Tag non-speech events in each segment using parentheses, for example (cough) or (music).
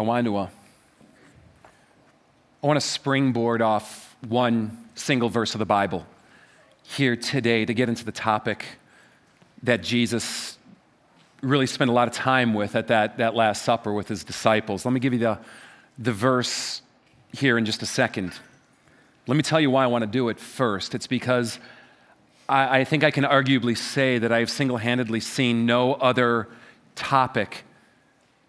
I want to, uh, I want to springboard off one single verse of the Bible here today to get into the topic that Jesus really spent a lot of time with at that, that Last Supper with his disciples. Let me give you the, the verse here in just a second. Let me tell you why I want to do it first. It's because I, I think I can arguably say that I've single handedly seen no other topic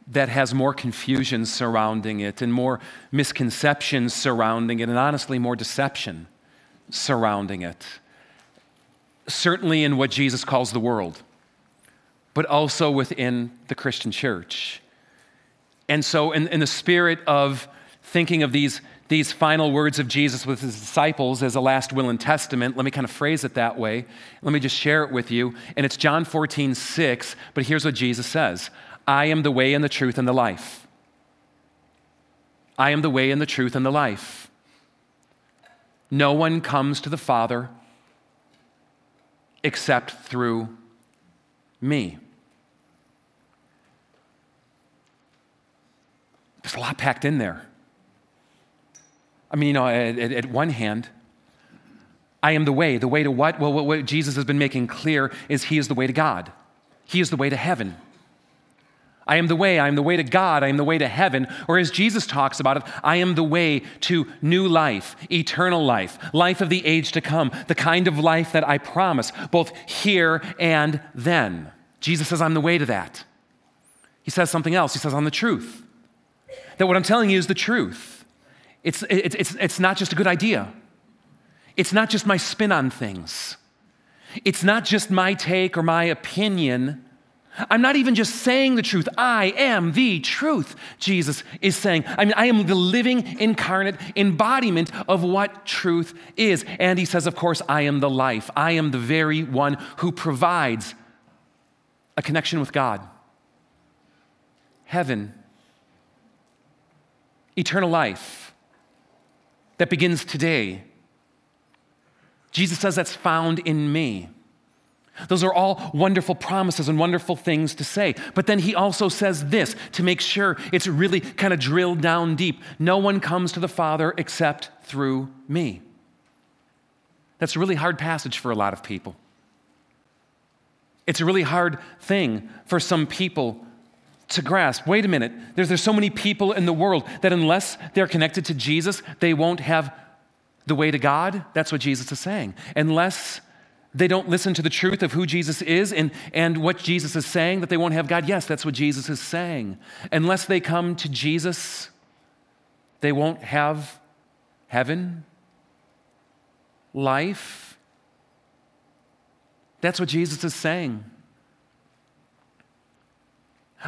that has more confusion surrounding it and more misconceptions surrounding it, and honestly, more deception surrounding it. Certainly in what Jesus calls the world, but also within the Christian church. And so, in, in the spirit of thinking of these, these final words of Jesus with his disciples as a last will and testament, let me kind of phrase it that way. Let me just share it with you. And it's John 14, 6, but here's what Jesus says I am the way and the truth and the life. I am the way and the truth and the life. No one comes to the Father except through me. There's a lot packed in there. I mean, you know, at, at, one hand, I am the way. The way to what? Well, what, what Jesus has been making clear is He is the way to God, He is the way to heaven. I am the way, I am the way to God, I am the way to heaven. Or as Jesus talks about it, I am the way to new life, eternal life, life of the age to come, the kind of life that I promise, both here and then. Jesus says, I'm the way to that. He says something else. He says, I'm the truth. That what I'm telling you is the truth. It's, it's, it's, it's not just a good idea, it's not just my spin on things, it's not just my take or my opinion I'm not even just saying the truth. I am the truth, Jesus is saying. I mean, I am the living, incarnate embodiment of what truth is. And he says, of course, I am the life. I am the very one who provides a connection with God, heaven, eternal life that begins today. Jesus says that's found in me. Those are all wonderful promises and wonderful things to say. But then he also says this to make sure it's really kind of drilled down deep no one comes to the Father except through me. That's a really hard passage for a lot of people. It's a really hard thing for some people to grasp. Wait a minute, there's, there's so many people in the world that unless they're connected to Jesus, they won't have the way to God. That's what Jesus is saying. Unless they don't listen to the truth of who Jesus is and, and what Jesus is saying, that they won't have God. Yes, that's what Jesus is saying. Unless they come to Jesus, they won't have heaven, life. That's what Jesus is saying.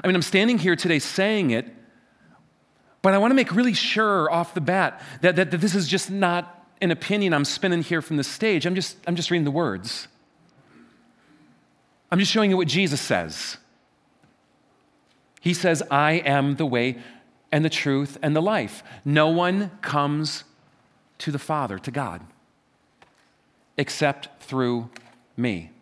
I mean, I'm standing here today saying it, but I want to make really sure off the bat that, that, that this is just not an opinion I'm spinning here from the stage. I'm just, I'm just reading the words. I'm just showing you what Jesus says. He says, I am the way and the truth and the life. No one comes to the Father, to God, except through me.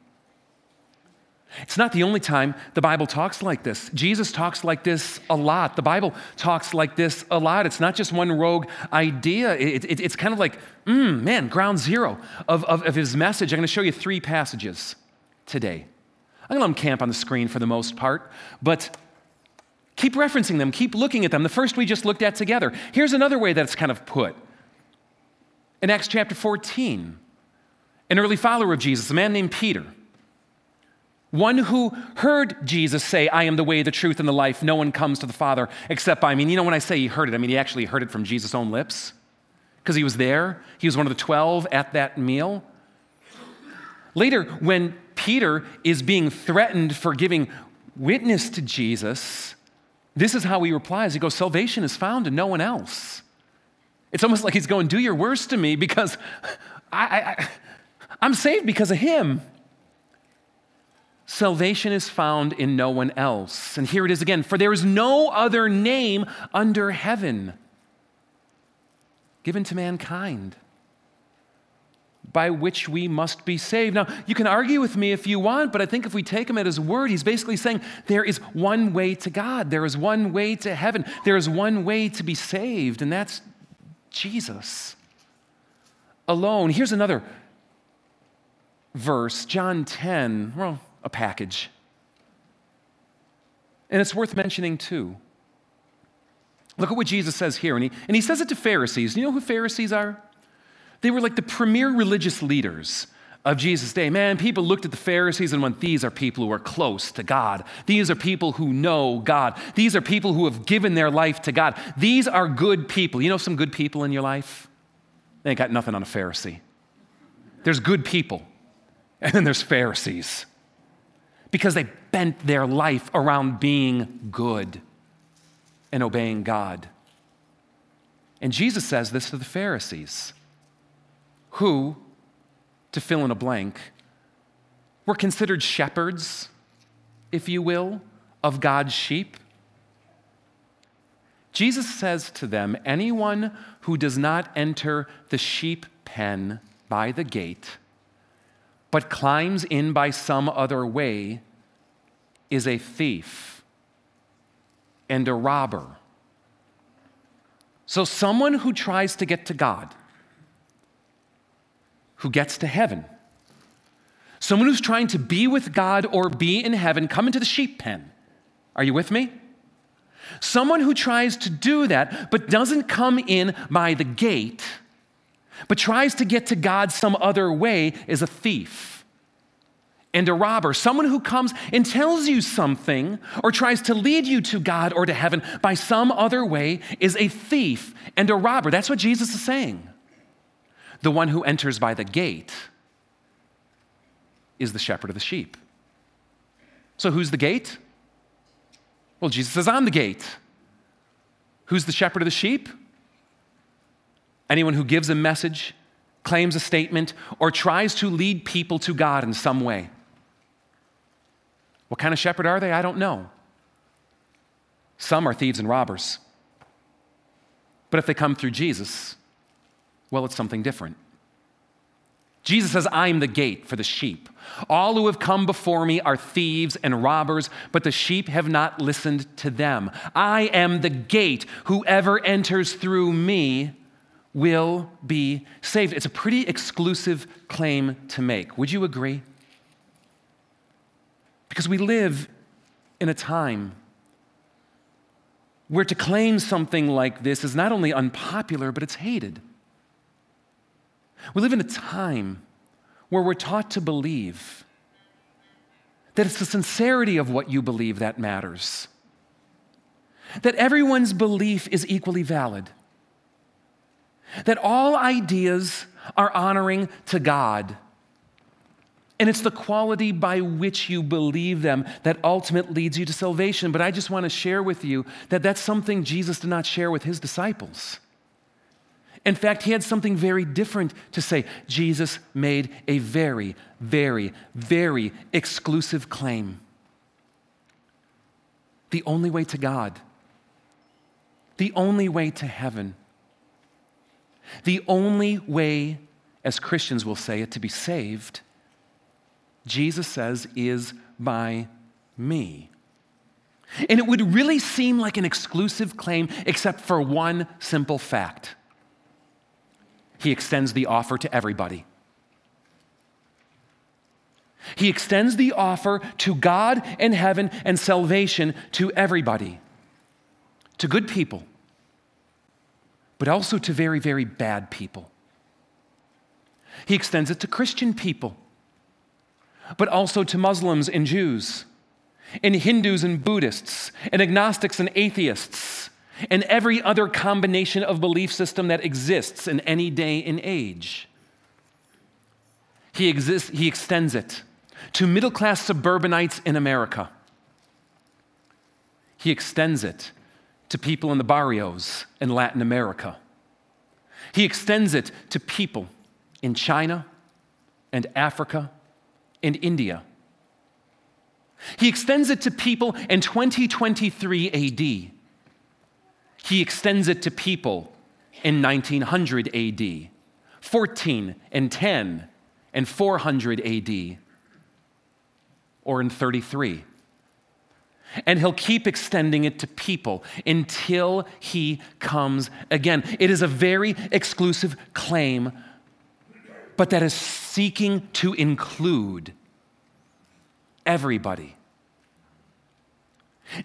It's not the only time the Bible talks like this. Jesus talks like this a lot. The Bible talks like this a lot. It's not just one rogue idea, it, it, it's kind of like, mm, man, ground zero of, of, of his message. I'm going to show you three passages today. I'm going to let them camp on the screen for the most part, but keep referencing them, keep looking at them. The first we just looked at together. Here's another way that it's kind of put. In Acts chapter 14, an early follower of Jesus, a man named Peter, one who heard Jesus say, I am the way, the truth, and the life. No one comes to the Father except by me. And you know, when I say he heard it, I mean, he actually heard it from Jesus' own lips because he was there. He was one of the 12 at that meal. Later, when Peter is being threatened for giving witness to Jesus, this is how he replies. He goes, Salvation is found in no one else. It's almost like he's going, Do your worst to me because I, I, I'm saved because of him. Salvation is found in no one else. And here it is again for there is no other name under heaven given to mankind by which we must be saved. Now, you can argue with me if you want, but I think if we take him at his word, he's basically saying there is one way to God, there is one way to heaven, there is one way to be saved, and that's Jesus alone. Here's another verse, John 10, well, a package. And it's worth mentioning too. Look at what Jesus says here. And he, and he says it to Pharisees. You know who Pharisees are? They were like the premier religious leaders of Jesus' day. Man, people looked at the Pharisees and went, These are people who are close to God. These are people who know God. These are people who have given their life to God. These are good people. You know some good people in your life? They ain't got nothing on a Pharisee. There's good people, and then there's Pharisees because they bent their life around being good and obeying God. And Jesus says this to the Pharisees who, to fill in a blank, were considered shepherds, if you will, of God's sheep. Jesus says to them, Anyone who does not enter the sheep pen by the gate, but climbs in by some other way, is a thief and a robber. So, someone who tries to get to God who gets to heaven. Someone who's trying to be with God or be in heaven, come into the sheep pen. Are you with me? Someone who tries to do that but doesn't come in by the gate, but tries to get to God some other way is a thief and a robber. Someone who comes and tells you something or tries to lead you to God or to heaven by some other way is a thief and a robber. That's what Jesus is saying. The one who enters by the gate is the shepherd of the sheep. So, who's the gate? Well, Jesus says, I'm the gate. Who's the shepherd of the sheep? Anyone who gives a message, claims a statement, or tries to lead people to God in some way. What kind of shepherd are they? I don't know. Some are thieves and robbers. But if they come through Jesus, well, it's something different. Jesus says, I am the gate for the sheep. All who have come before me are thieves and robbers, but the sheep have not listened to them. I am the gate. Whoever enters through me will be saved. It's a pretty exclusive claim to make. Would you agree? Because we live in a time where to claim something like this is not only unpopular, but it's hated. We live in a time where we're taught to believe that it's the sincerity of what you believe that matters, that everyone's belief is equally valid, that all ideas are honoring to God. And it's the quality by which you believe them that ultimately leads you to salvation. But I just want to share with you that that's something Jesus did not share with his disciples. In fact, he had something very different to say. Jesus made a very, very, very exclusive claim. The only way to God, the only way to heaven, the only way, as Christians will say it, to be saved, Jesus says, is by me. And it would really seem like an exclusive claim, except for one simple fact he extends the offer to everybody. He extends the offer to God and heaven and salvation to everybody, to good people, but also to very, very bad people. He extends it to Christian people, but also to Muslims and Jews, and Hindus and Buddhists, and agnostics and atheists, and every other combination of belief system that exists in any day and age. He, exists, he extends it to middle class suburbanites in America. He extends it to people in the barrios in Latin America. He extends it to people in China and Africa and India. He extends it to people in 2023 AD he extends it to people in 1900 AD 14 and 10 and 400 AD or in 33. And he'll keep extending it to people until he comes again. It is a very exclusive claim, but that is seeking to include everybody.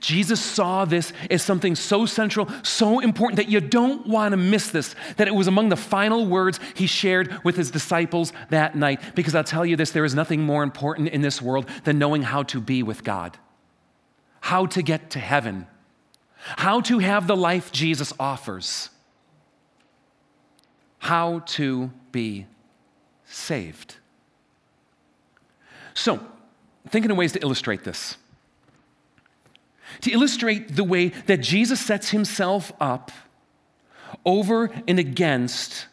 Jesus saw this as something so central, so important that you don't want to miss this, that it was among the final words he shared with his disciples that night. Because I'll tell you this there is nothing more important in this world than knowing how to be with God, how to get to heaven, how to have the life Jesus offers, how to be saved. So, thinking of ways to illustrate this to illustrate the way that Jesus sets himself up over and against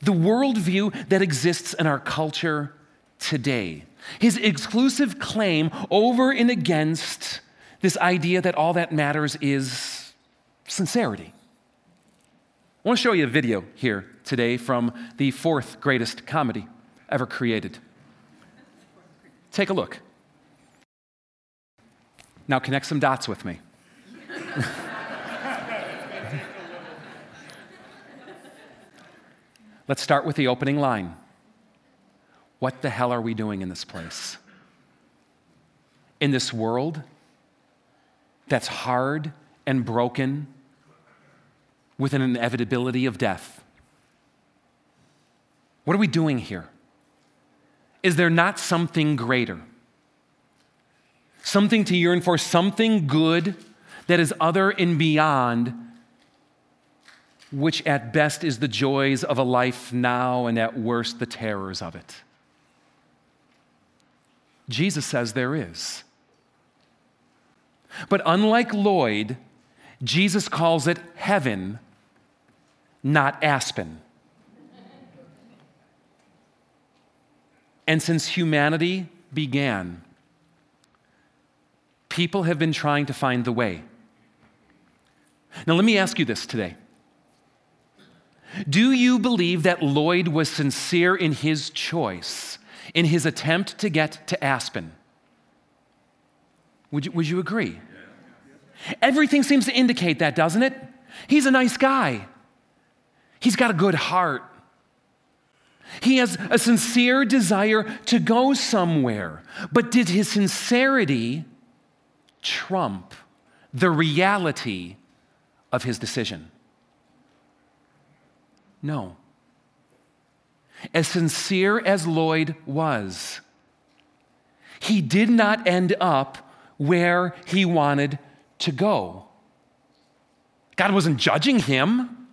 the worldview that exists in our culture today. His exclusive claim over and against this idea that all that matters is sincerity. I want to show you a video here today from the fourth greatest comedy ever created. Take a look. Now connect some dots with me. (laughs) Let's start with the opening line. What the hell are we doing in this place? In this world that's hard and broken with an inevitability of death. What are we doing here? Is there not something greater? something to yearn for, something good that is other and beyond, which at best is the joys of a life now and at worst the terrors of it. Jesus says there is. But unlike Lloyd, Jesus calls it heaven, not Aspen. And since humanity began, people have been trying to find the way. Now, let me ask you this today. Do you believe that Lloyd was sincere in his choice, in his attempt to get to Aspen? Would you, would you agree? Everything seems to indicate that, doesn't it? He's a nice guy. He's got a good heart. He has a sincere desire to go somewhere. But did his sincerity trump the reality of his decision? No. As sincere as Lloyd was, he did not end up where he wanted to go. God wasn't judging him.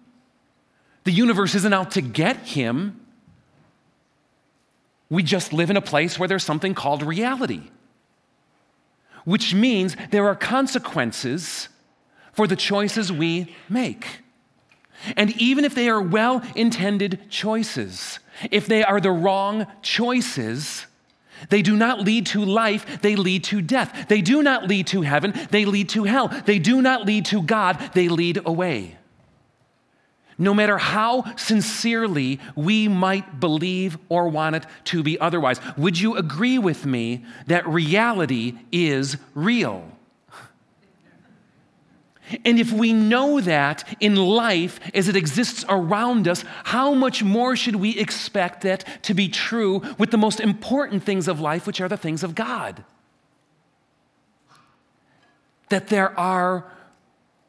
The universe isn't out to get him. We just live in a place where there's something called reality which means there are consequences for the choices we make. And even if they are well intended choices, if they are the wrong choices, they do not lead to life, they lead to death. They do not lead to heaven, they lead to hell. They do not lead to God, they lead away no matter how sincerely we might believe or want it to be otherwise. Would you agree with me that reality is real? And if we know that in life as it exists around us, how much more should we expect that to be true with the most important things of life, which are the things of God? That there are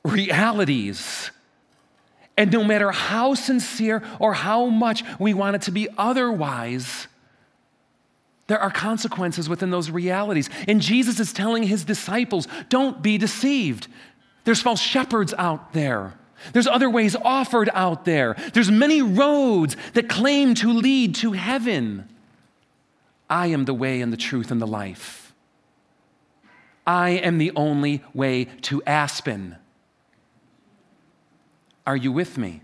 realities and no matter how sincere or how much we want it to be otherwise, there are consequences within those realities. And Jesus is telling his disciples don't be deceived. There's false shepherds out there. There's other ways offered out there. There's many roads that claim to lead to heaven. I am the way and the truth and the life. I am the only way to Aspen. Are you with me?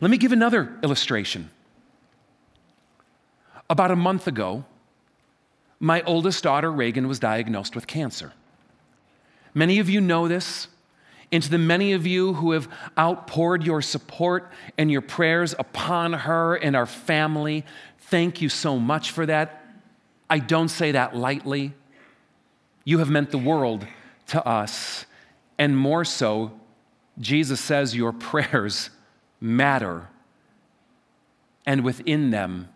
Let me give another illustration. About a month ago, my oldest daughter, Reagan, was diagnosed with cancer. Many of you know this. and to the many of you who have outpoured your support and your prayers upon her and our family, thank you so much for that. I don't say that lightly. You have meant the world to us. And more so, Jesus says your (laughs) prayers matter. And within them,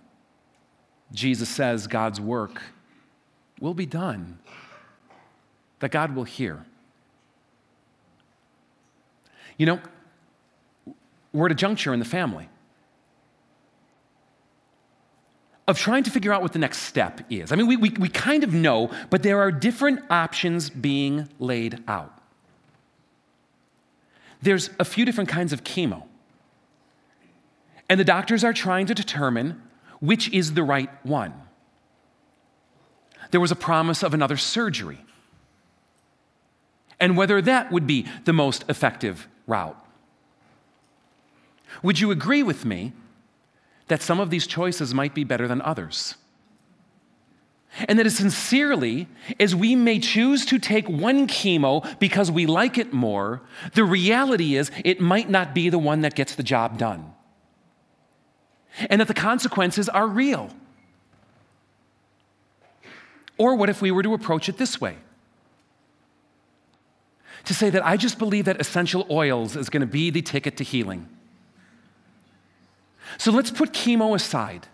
Jesus says God's work will be done, that God will hear. You know, we're at a juncture in the family of trying to figure out what the next step is. I mean, we, we, we kind of know, but there are different options being laid out. There's a few different kinds of chemo. And the doctors are trying to determine which is the right one. There was a promise of another surgery, and whether that would be the most effective route. Would you agree with me that some of these choices might be better than others? And that as sincerely as we may choose to take one chemo because we like it more, the reality is it might not be the one that gets the job done. And that the consequences are real. Or what if we were to approach it this way? To say that I just believe that essential oils is going to be the ticket to healing. So let's put chemo aside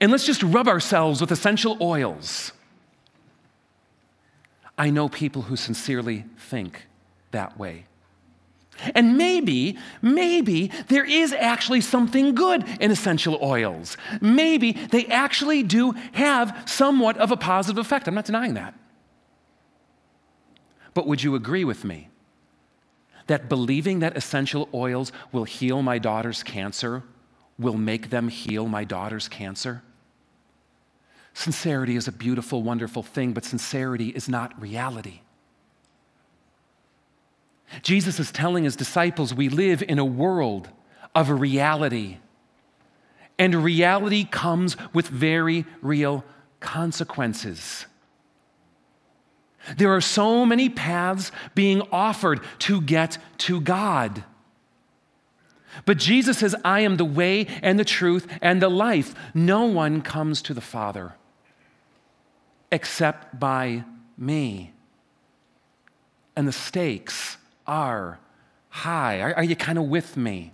and let's just rub ourselves with essential oils. I know people who sincerely think that way. And maybe, maybe there is actually something good in essential oils. Maybe they actually do have somewhat of a positive effect. I'm not denying that. But would you agree with me that believing that essential oils will heal my daughter's cancer will make them heal my daughter's cancer? Sincerity is a beautiful, wonderful thing, but sincerity is not reality. Jesus is telling his disciples we live in a world of a reality, and reality comes with very real consequences. There are so many paths being offered to get to God. But Jesus says, I am the way and the truth and the life. No one comes to the Father except by me. And the stakes are high. Are, are you kind of with me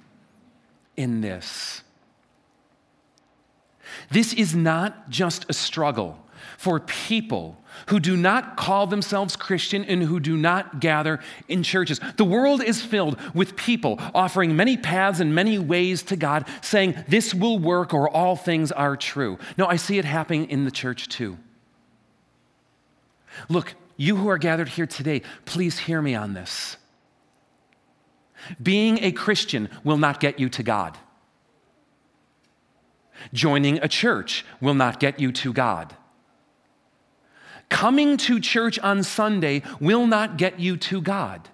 in this? This is not just a struggle for people who do not call themselves Christian and who do not gather in churches. The world is filled with people offering many paths and many ways to God, saying this will work or all things are true. No, I see it happening in the church too. Look, you who are gathered here today, please hear me on this. Being a Christian will not get you to God. Joining a church will not get you to God. Coming to church on Sunday will not get you to God.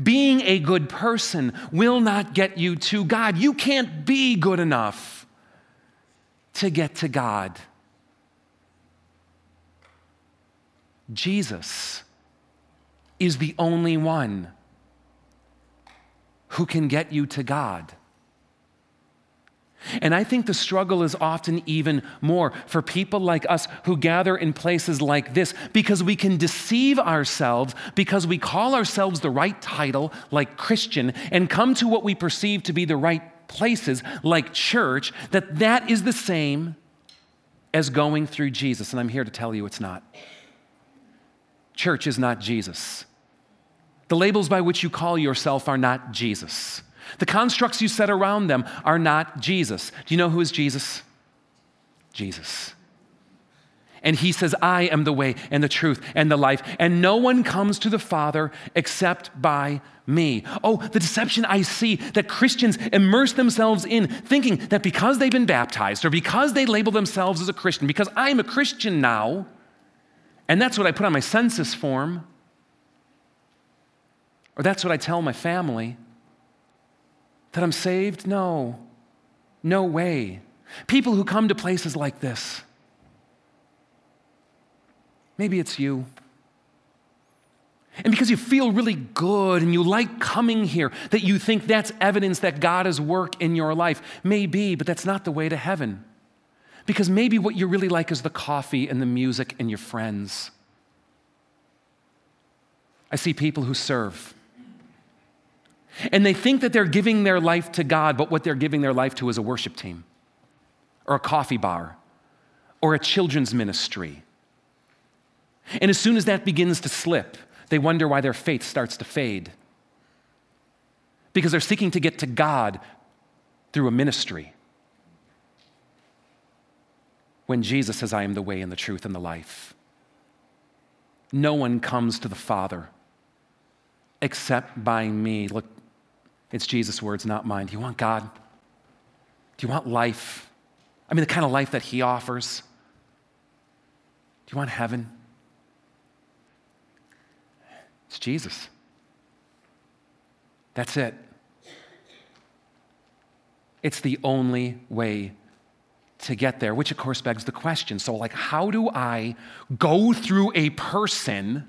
Being a good person will not get you to God. You can't be good enough to get to God. Jesus is the only one who can get you to God. And I think the struggle is often even more for people like us who gather in places like this because we can deceive ourselves because we call ourselves the right title, like Christian, and come to what we perceive to be the right places, like church, that that is the same as going through Jesus. And I'm here to tell you it's not. Church is not Jesus. The labels by which you call yourself are not Jesus. The constructs you set around them are not Jesus. Do you know who is Jesus? Jesus. And he says, I am the way and the truth and the life, and no one comes to the Father except by me. Oh, the deception I see that Christians immerse themselves in, thinking that because they've been baptized or because they label themselves as a Christian, because I'm a Christian now, and that's what I put on my census form, or that's what I tell my family, that I'm saved? No. No way. People who come to places like this, maybe it's you. and because you feel really good and you like coming here, that you think that's evidence that God is work in your life. Maybe, but that's not the way to heaven. Because maybe what you really like is the coffee and the music and your friends. I see people who serve. And they think that they're giving their life to God, but what they're giving their life to is a worship team, or a coffee bar, or a children's ministry. And as soon as that begins to slip, they wonder why their faith starts to fade. Because they're seeking to get to God through a ministry. When Jesus says, I am the way and the truth and the life. No one comes to the Father except by me. Look, it's Jesus' words, not mine. Do you want God? Do you want life? I mean, the kind of life that He offers. Do you want heaven? It's Jesus. That's it. It's the only way to get there, which of course begs the question so, like, how do I go through a person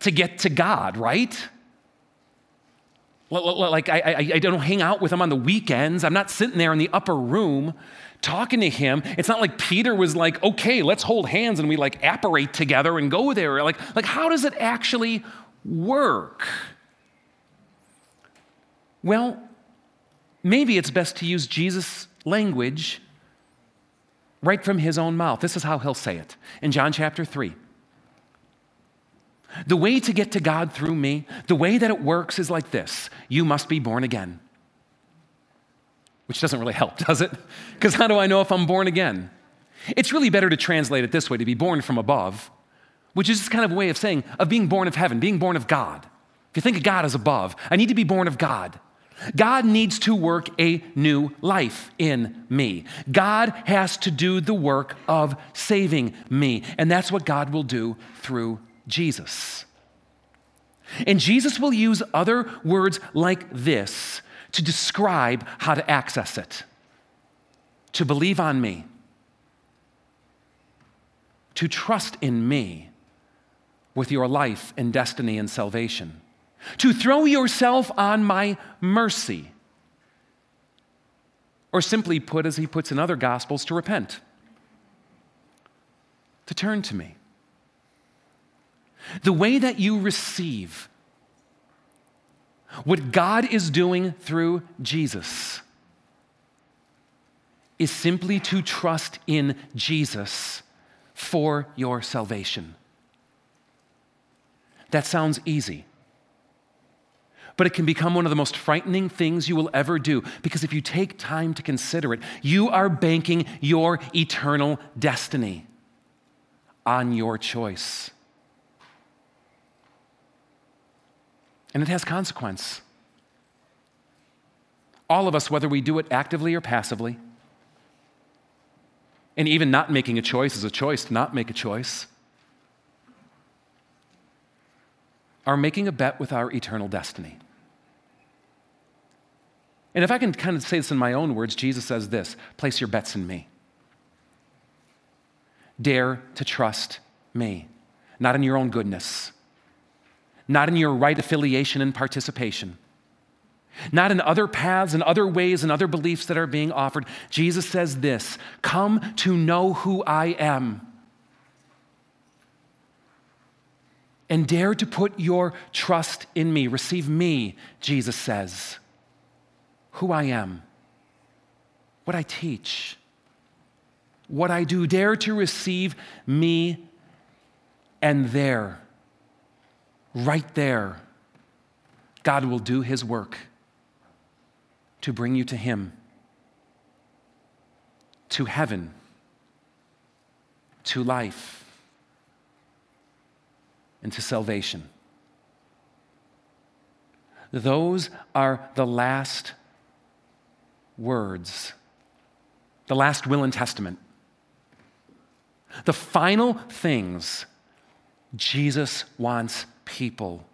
to get to God, right? Like, I, I, I, don't hang out with him on the weekends. I'm not sitting there in the upper room talking to him. It's not like Peter was like, okay, let's hold hands and we like apparate together and go there. Like, like how does it actually work? Well, maybe it's best to use Jesus' language right from his own mouth. This is how he'll say it in John chapter 3. The way to get to God through me, the way that it works is like this you must be born again. Which doesn't really help, (laughs) does it? Because how do I know if I'm born again? It's really better to translate it this way to be born from above which is just kind of a way of saying, of being born of heaven, being born of God. If you think of God as above, I need to be born of God. God needs to work a new life in me. God has to do the work of saving me. And that's what God will do through Jesus. And Jesus will use other words like this to describe how to access it. To believe on me, to trust in me with your life and destiny and salvation, to throw yourself on my mercy, or simply put, as he puts in other gospels, to repent, to turn to me. The way that you receive what God is doing through Jesus is simply to trust in Jesus for your salvation. That sounds easy. But it can become one of the most frightening things you will ever do because if you take time to consider it, you are banking your eternal destiny on your choice. And it has consequence. All of us, whether we do it actively or passively, and even not making a choice is a choice to not make a choice. are making a bet with our eternal destiny. And if I can kind of say this in my own words, Jesus says this place your bets in me. Dare to trust me, not in your own goodness, not in your right affiliation and participation, not in other paths and other ways and other beliefs that are being offered. Jesus says this come to know who I am and dare to put your trust in me. Receive me, Jesus says, who I am, what I teach, what I do. Dare to receive me, and there, right there, God will do his work to bring you to him, to heaven, to life and to salvation. Those are the last words, the last will and testament. The final things Jesus wants people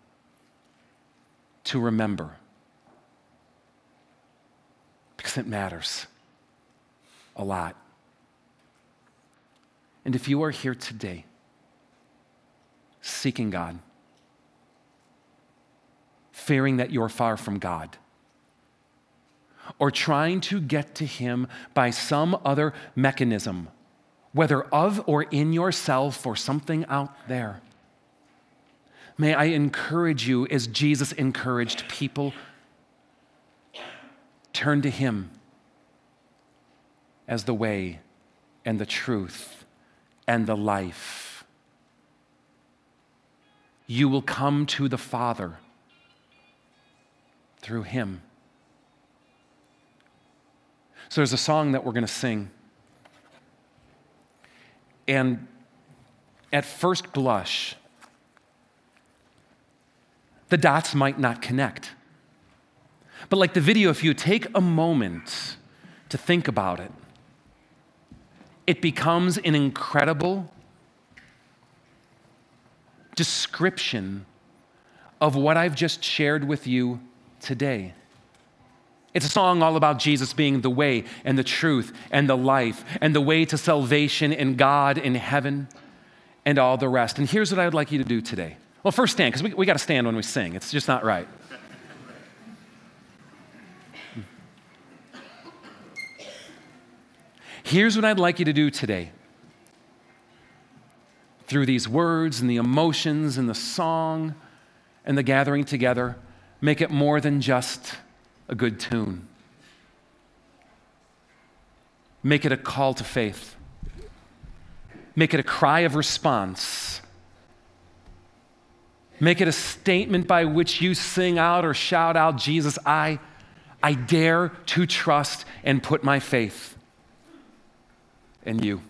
to remember because it matters a lot. And if you are here today, seeking God, fearing that you're far from God or trying to get to Him by some other mechanism, whether of or in yourself or something out there. May I encourage you as Jesus encouraged people turn to Him as the way and the truth and the life. You will come to the Father through Him. So there's a song that we're going to sing. And at first blush, the dots might not connect. But like the video, if you take a moment to think about it, it becomes an incredible description of what I've just shared with you today. It's a song all about Jesus being the way and the truth and the life and the way to salvation and God in heaven and all the rest. And here's what I would like you to do today. Well, first stand, because we, we got to stand when we sing. It's just not right. Here's what I'd like you to do today. Through these words and the emotions and the song and the gathering together, make it more than just a good tune. Make it a call to faith. Make it a cry of response. Make it a statement by which you sing out or shout out, Jesus, I, I dare to trust and put my faith in you.